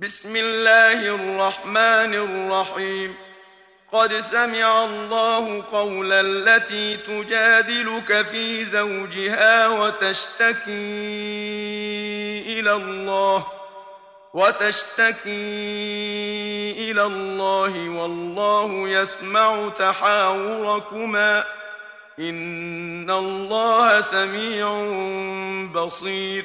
بسم الله الرحمن الرحيم. قد سمع الله قول التي تجادلك في زوجها وتشتكي إلى الله وتشتكي إلى الله والله يسمع تحاوركما. إن الله سميع بصير.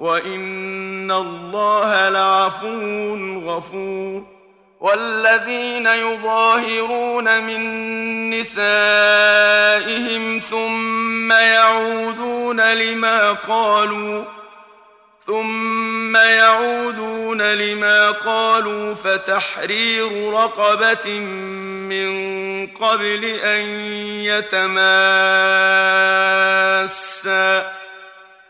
وإن الله لعفو غفور. والذين يظاهرون من نسائهم ثم يعودون لما قالوا ثم يعودون لما قالوا فتحرير رقبة من قبل أن يتماسا.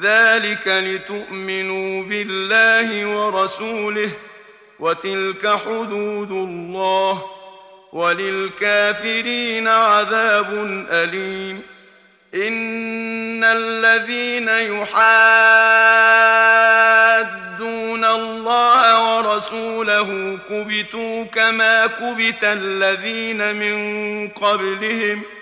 ذلك لتؤمنوا بالله ورسوله وتلك حدود الله وللكافرين عذاب أليم. إن الذين يحادون الله ورسوله كبتوا كما كبت الذين من قبلهم ۖ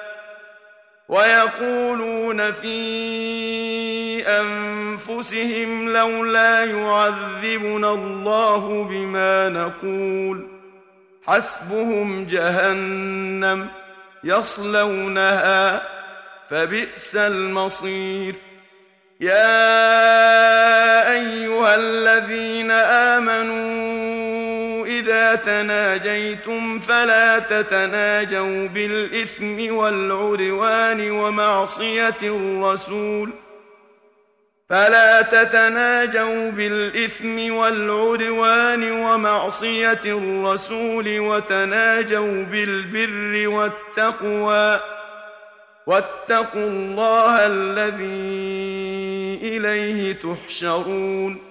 ويقولون في أنفسهم لولا يعذبنا الله بما نقول حسبهم جهنم يصلونها فبئس المصير يا أيها الذين آمنوا إذا تناجيتم فلا تتناجوا بالإثم والعدوان ومعصية الرسول فلا تتناجوا بالإثم والعدوان ومعصية الرسول وتناجوا بالبر والتقوى واتقوا الله الذي إليه تحشرون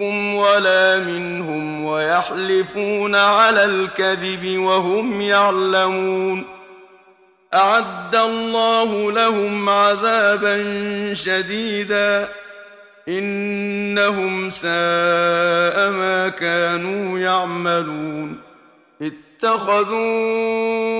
منكم ولا منهم ويحلفون على الكذب وهم يعلمون أعد الله لهم عذابا شديدا إنهم ساء ما كانوا يعملون اتخذوا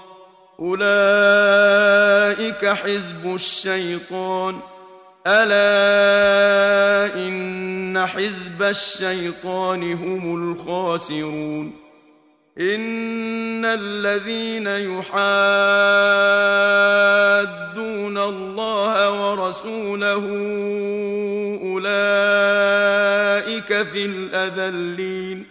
أولئك حزب الشيطان. ألا إن حزب الشيطان هم الخاسرون. إن الذين يحادون الله ورسوله أولئك في الأذلين.